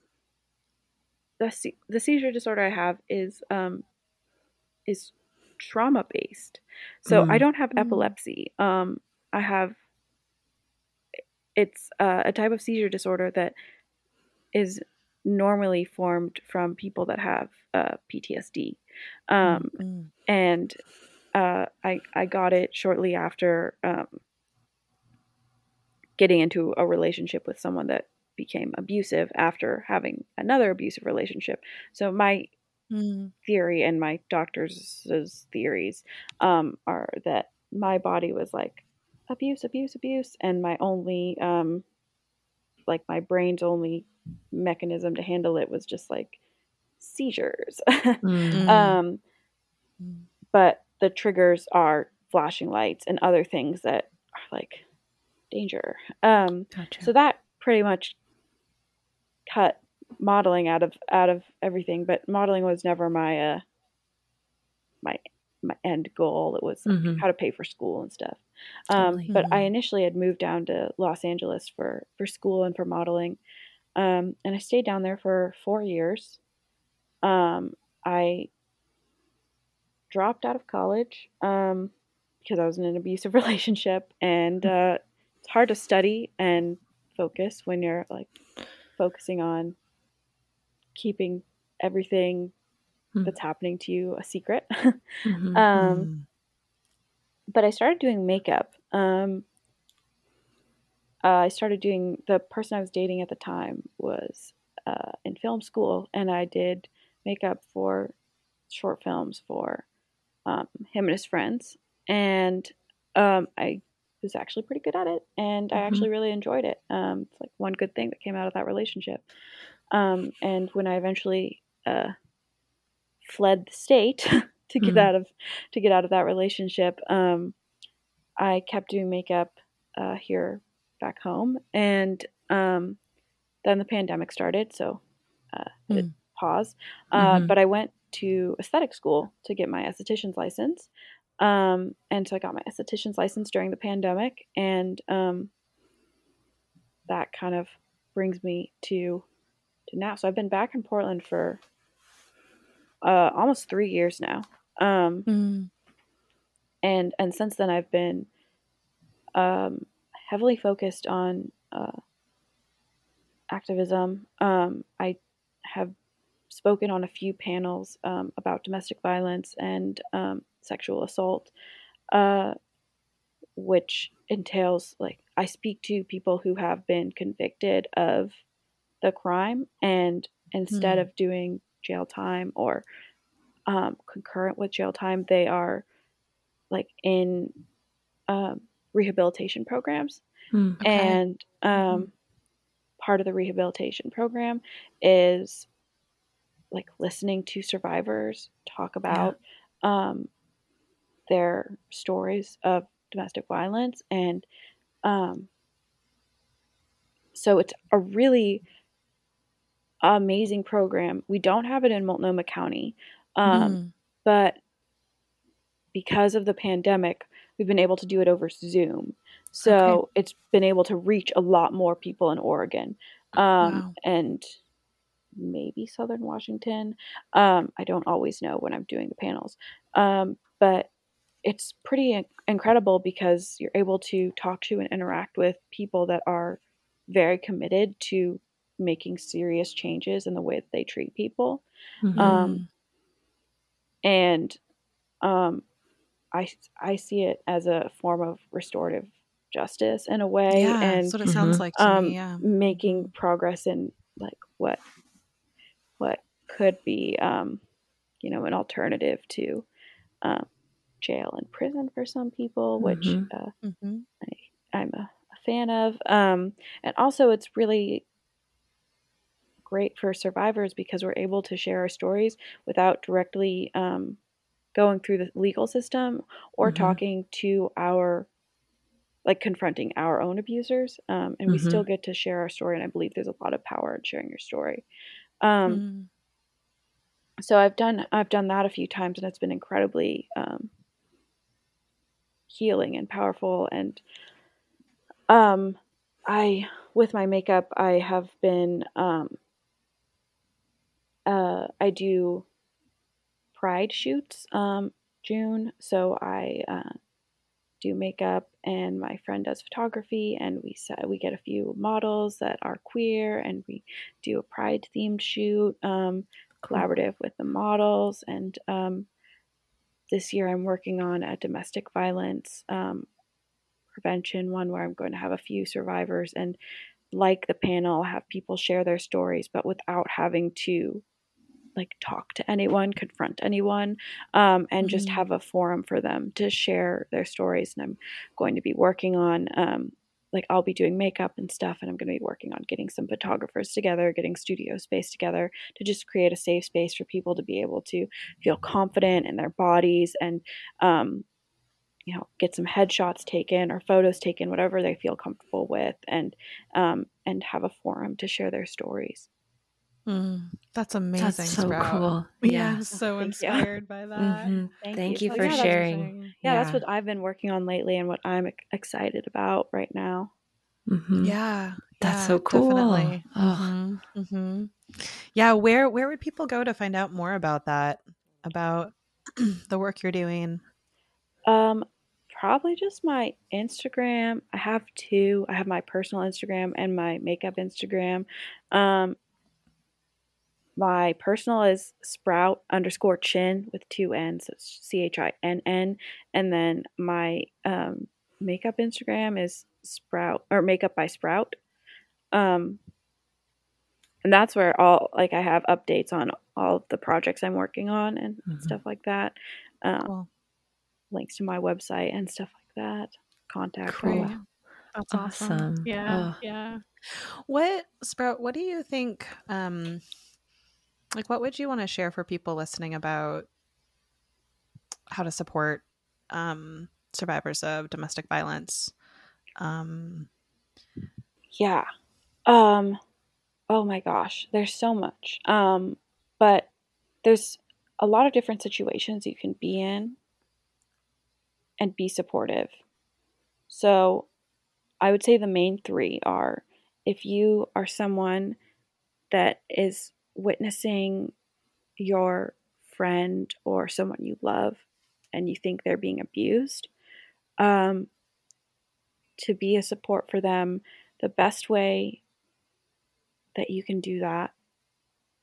the se- the seizure disorder I have, is um, is trauma based. So I Mm. don't have Mm. epilepsy. Um, I have it's uh, a type of seizure disorder that is normally formed from people that have uh, PTSD. Um, Mm. and uh, I I got it shortly after um, getting into a relationship with someone that became abusive after having another abusive relationship. So my Mm. theory and my doctor's theories um, are that my body was like abuse, abuse, abuse, and my only um, like my brain's only mechanism to handle it was just like seizures. Mm. Mm. um, Mm. but the triggers are flashing lights and other things that are like danger. Um, Gotcha. so that pretty much cut modeling out of out of everything. But modeling was never my uh, my my end goal. It was Mhm. how to pay for school and stuff. Um, Totally. but I initially had moved down to Los Angeles for for school and for modeling, um, and I stayed down there for four years. Um, I dropped out of college um, because I was in an abusive relationship, and uh, it's hard to study and focus when you're like focusing on keeping everything Hmm. that's happening to you a secret. Mhm. um, Mm. but I started doing makeup. Um, uh, I started doing the person I was dating at the time was uh, in film school, and I did makeup for short films for um, him and his friends, and um, I was actually pretty good at it, and I Mhm. actually really enjoyed it. Um, it's like one good thing that came out of that relationship. Um, and when I eventually uh, fled the state to get Mhm. out of to get out of that relationship, um, I kept doing makeup uh, here back home, and um, then the pandemic started, so uh, it Mm. paused. Uh, Mhm. But I went to aesthetic school to get my esthetician's license, um, and so I got my esthetician's license during the pandemic, and um, that kind of brings me to to now. So I've been back in Portland for uh, almost three years now. Um, Mm. and and since then I've been um, heavily focused on uh, activism. Um, I have spoken on a few panels um, about domestic violence and um, sexual assault, uh, which entails like I speak to people who have been convicted of the crime, and instead Hmm. of doing jail time or um, concurrent with jail time, they are like in um, rehabilitation programs Mm. Okay. and um, part of the rehabilitation program is like listening to survivors talk about um, their stories of domestic violence and um, so it's a really amazing program we don't have it in multnomah county um, Mm. but because of the pandemic, we've been able to do it over Zoom. So Okay. it's been able to reach a lot more people in Oregon um, Wow. and maybe Southern Washington. Um, I don't always know when I'm doing the panels, um, but it's pretty incredible because you're able to talk to and interact with people that are very committed to making serious changes in the way that they treat people. Mhm. Um, and um, I I see it as a form of restorative justice in a way, yeah, and that's what it sounds Mhm. like to um, me. Yeah. making progress in like what what could be um, you know an alternative to um, jail and prison for some people, which Mhm. uh, Mm-hmm. I'm a, a fan of. Um, and also, it's really great for survivors because we're able to share our stories without directly um, going through the legal system or Mhm. talking to our like confronting our own abusers um, and we Mhm. still get to share our story and i believe there's a lot of power in sharing your story um, Mm. so i've done i've done that a few times and it's been incredibly um, healing and powerful. And um i with my makeup i have been um uh i do pride shoots um june. So i uh do makeup and my friend does photography and we set we get a few models that are queer and we do a pride themed shoot um collaborative with the models. And um this year i'm working on a domestic violence um, prevention one where i'm going to have a few survivors and like the panel have people share their stories but without having to like talk to anyone confront anyone um, and just Mhm. have a forum for them to share their stories and i'm going to be working on um, like i'll be doing makeup and stuff and i'm going to be working on getting some photographers together getting studio space together to just create a safe space for people to be able to feel confident in their bodies and um, you know get some headshots taken or photos taken whatever they feel comfortable with and um, and have a forum to share their stories Mm. That's amazing. That's so Sprout. cool. Yeah, Yeah. I'm so Thank you. inspired by that. Mhm. Thank Thank you. you for yeah, that's- sharing. yeah, that's what i've been working on lately and what i'm excited about right now Mhm. Yeah, That's yeah, so cool. Definitely. Ugh. hmm hmm Yeah, where where would people go to find out more about that? About the work you're doing? Um, probably just my Instagram. I have two. I have my personal Instagram and my makeup Instagram. Um, my personal is sprout underscore chin with two N's. So it's C H I N N. And then my um, makeup Instagram is sprout or makeup by sprout. Um, and that's where all like I have updates on all of the projects I'm working on and Mhm. stuff like that. Um, Cool. links to my website and stuff like that. Contact. all Cool. that. That's Awesome. Yeah, Ugh. yeah. What Sprout? What do you think? Um, like, what would you want to share for people listening about how to support um, survivors of domestic violence? Um, Yeah. Um oh my gosh, there's so much. Um but there's a lot of different situations you can be in and be supportive. So I would say the main 3 are if you are someone that is witnessing your friend or someone you love and you think they're being abused, um, to be a support for them the best way that you can do that.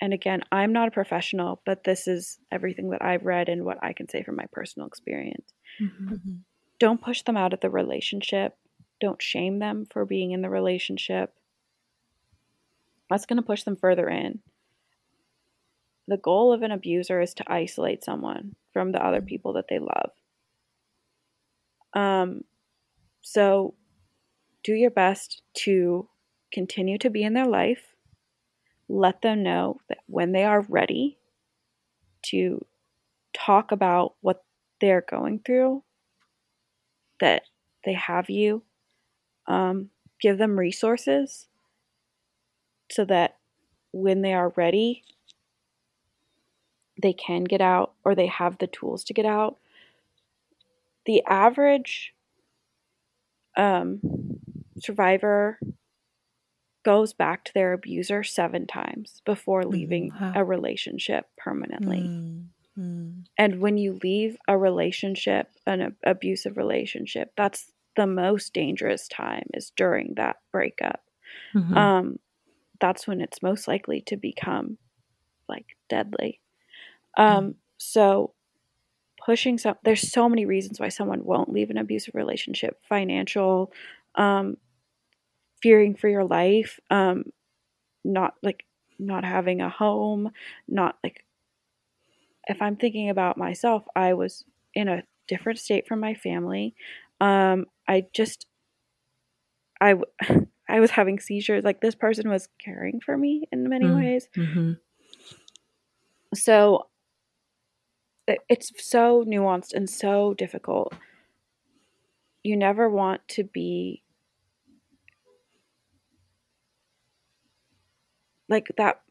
And again, I'm not a professional, but this is everything that I've read and what I can say from my personal experience. Mhm. mhm. Don't push them out of the relationship. Don't shame them for being in the relationship. That's going to push them further in. The goal of an abuser is to isolate someone from the other people that they love. Um, so do your best to continue to be in their life. Let them know that when they are ready to talk about what they're going through, that they have you. Um, give them resources so that when they are ready, they can get out or they have the tools to get out. The average um, survivor goes back to their abuser seven times before leaving Wow. a relationship permanently. Mm, mm. And when you leave a relationship, an ab- abusive relationship, that's the most dangerous time is during that breakup. Mhm. Um, that's when it's most likely to become like deadly. Um, so pushing some there's so many reasons why someone won't leave an abusive relationship. Financial um fearing for your life um not like not having a home not like if i'm thinking about myself i was in a different state from my family. Um i just I I was having seizures. Like this person was caring for me in many Mm. ways. Hmm so it's so nuanced and so difficult you never want to be like that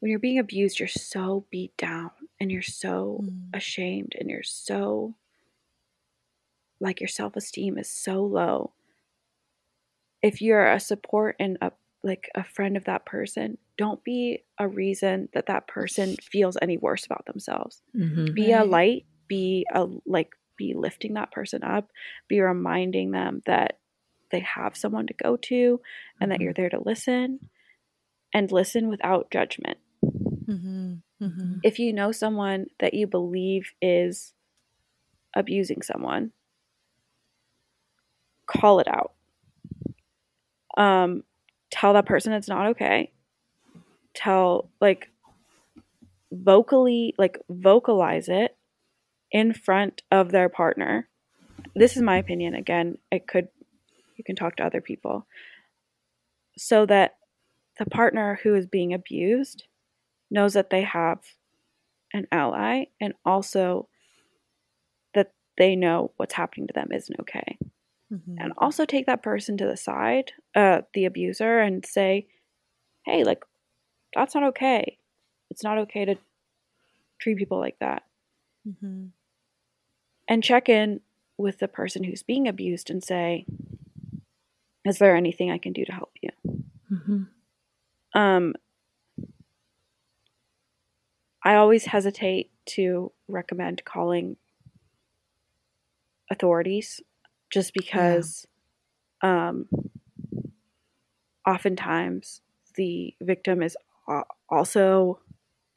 when you're being abused you're so beat down and you're so Mm. ashamed and you're so like your self-esteem is so low if you're a support and a like a friend of that person don't be a reason that that person feels any worse about themselves hmm be a light be a like be lifting that person up be reminding them that they have someone to go to and that Mhm. you're there to listen and listen without judgment Mm-hmm. Mm-hmm. if you know someone that you believe is abusing someone call it out um tell that person it's not okay tell like vocally like vocalize it in front of their partner. This is my opinion. Again it could you can talk to other people. So that the partner who is being abused knows that they have an ally and also that they know what's happening to them isn't okay. Mm-hmm. and also take that person to the side uh the abuser and say hey like that's not okay. It's not okay to treat people like that. Mm-hmm. and check in with the person who's being abused and say is there anything i can do to help you? Hmm um i always hesitate to recommend calling authorities just because um oftentimes the victim is also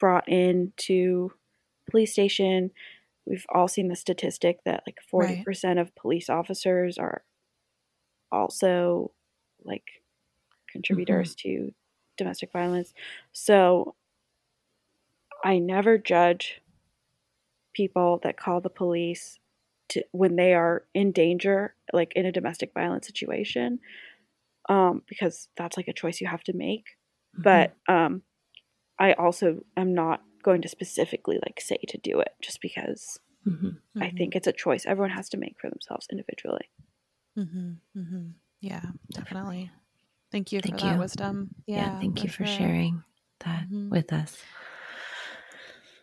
brought into police station. We've all seen the statistic that like 40% of police officers are also like contributors to domestic violence. So i never judge people that call the police to when they are in danger like in a domestic violence situation um because that's like a choice you have to make but um i also am not going to specifically like say to do it just because hmm i think it's a choice everyone has to make for themselves individually Mm-hmm. Mm-hmm. Yeah, definitely. Thank you Thank for that wisdom. yeah, Yeah, thank you for sure. sharing that Mhm. with us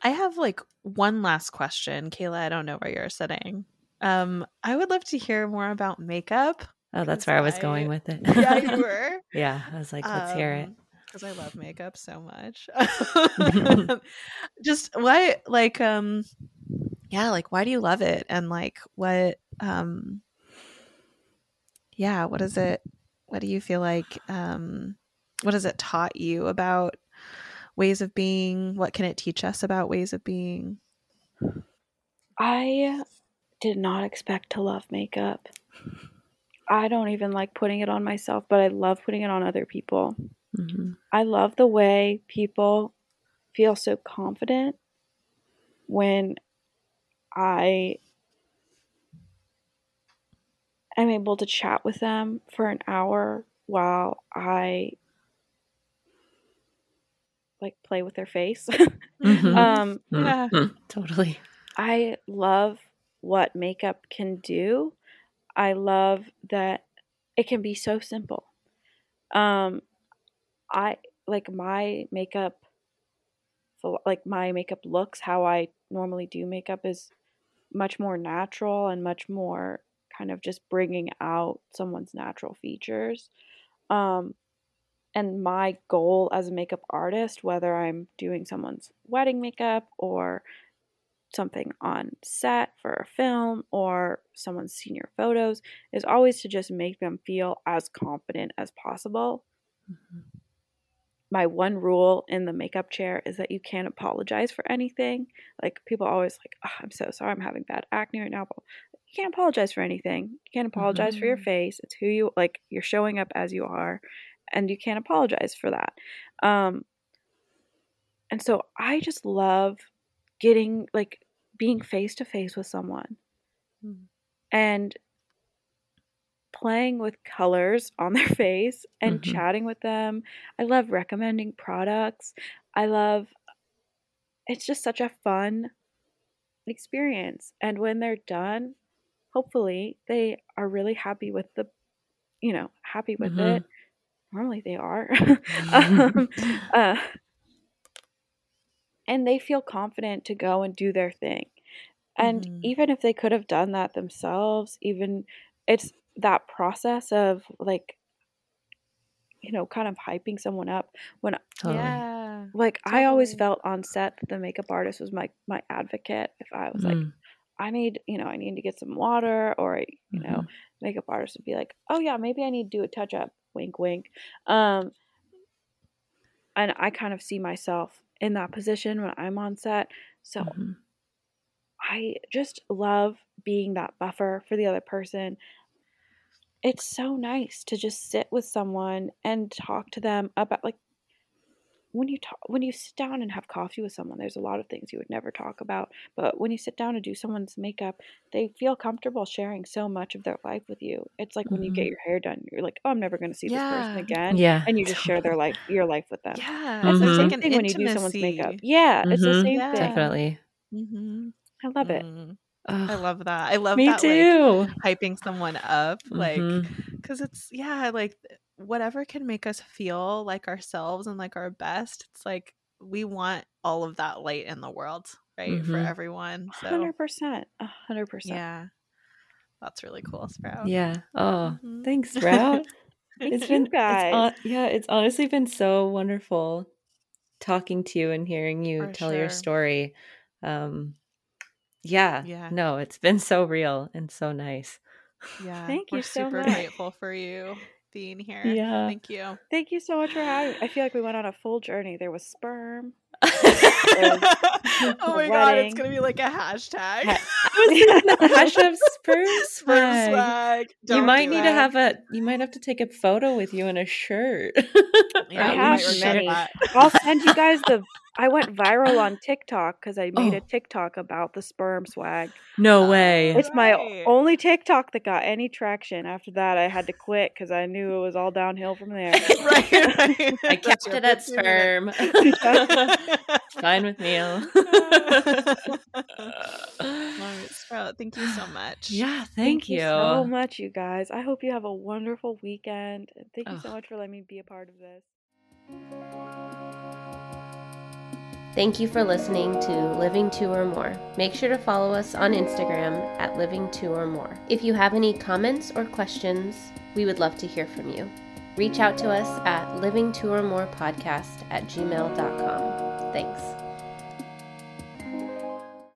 I have like one last question, Kayla. I don't know where you're sitting. Um, I would love to hear more about makeup. oh that's where i was I- going with it Yeah, you were. yeah i was like let's hear it because I love makeup so much. Just why, like, um, yeah, like, why do you love it? And like, what, um, yeah, what is it? What do you feel like? Um, what has it taught you about ways of being? What can it teach us about ways of being? I did not expect to love makeup. I don't even like putting it on myself, but I love putting it on other people. Hmm I love the way people feel so confident when I am able to chat with them for an hour while I like play with their face. Mhm. um Yeah. Mhm. totally I love what makeup can do. I love that it can be so simple. Um I like my makeup like my makeup looks how I normally do makeup is much more natural and much more kind of just bringing out someone's natural features. Um and my goal as a makeup artist whether I'm doing someone's wedding makeup or something on set for a film or someone's senior photos is always to just make them feel as confident as possible my one rule in the makeup chair is that you can't apologize for anything. Like people always like, oh, I'm so sorry, I'm having bad acne right now. But you can't apologize for anything. You can't apologize for your Mhm. face. It's who you like. You're showing up as you are, and you can't apologize for that. Um, and so I just love getting like being face to face with someone Mhm. and playing with colors on their face and Mhm. chatting with them. I love recommending products. I love it's just such a fun experience. And when they're done, hopefully they are really happy with the you know, happy with Mhm. it. Normally they are. um, uh, and they feel confident to go and do their thing. And Mhm. even if they could have done that themselves, even it's that process of like, you know, kind of hyping someone up. When Totally. Yeah. like I always felt on set that the makeup artist was my my advocate. If I was like, Mm, I need, you know, I need to get some water, or you know, mhm. makeup artist would be like, oh yeah, maybe I need to do a touch up. Wink, wink. Um, and I kind of see myself in that position when I'm on set. So Mhm. I just love being that buffer for the other person. It's so nice to just sit with someone and talk to them about like when you talk when you sit down and have coffee with someone there's a lot of things you would never talk about but when you sit down to do someone's makeup they feel comfortable sharing so much of their life with you it's like when you get Mhm. your hair done you're like oh i'm never going to see this person again Yeah. and you just share their life your life with them Yeah. it's the Mhm. same like an thing when you do someone's makeup intimacy. yeah it's the Mhm. same Yeah. thing Definitely. Mm-hmm. i love it Mm. Ugh, I love that. I love me that. Like, too. hyping someone up like because it's yeah like whatever can make us feel like ourselves and like our best it's like we want all of that light in the world right for Mhm. everyone 100% 100% yeah that's really cool sprout Yeah. Oh, Mhm. thanks, Sprout. It's been guys. It's hon- yeah, it's honestly been so wonderful talking to you and hearing you For tell your story. Um, yeah, Yeah. no, it's been so real and so nice. yeah Thank you so super much. grateful for you being here Yeah. thank you Thank you so much for having me. I feel like we went on a full journey. There was sperm. oh my god it's gonna be like a hashtag I was hashtag sperm Sperm swag. swag. You might need it. to have a. You might have to take a photo with you in a shirt. Yeah, I have many. I'll send you guys the. I went viral on TikTok because I made a Oh. TikTok about the sperm swag. no oh, way. It's my Right. only TikTok that got any traction. After that, I had to quit because I knew it was all downhill from there. right, right. I That's kept it at sperm. Fine with me. All right, Sprout, thank you so much. yeah, thank, you. so much, you guys. I hope you have a wonderful weekend. And thank you so much for letting me be a part of this. Thank you for listening to Living Two or More. Make sure to follow us on Instagram at Living Two or More. If you have any comments or questions, we would love to hear from you. Reach out to us at living two or more podcast at gmail.com. Thanks.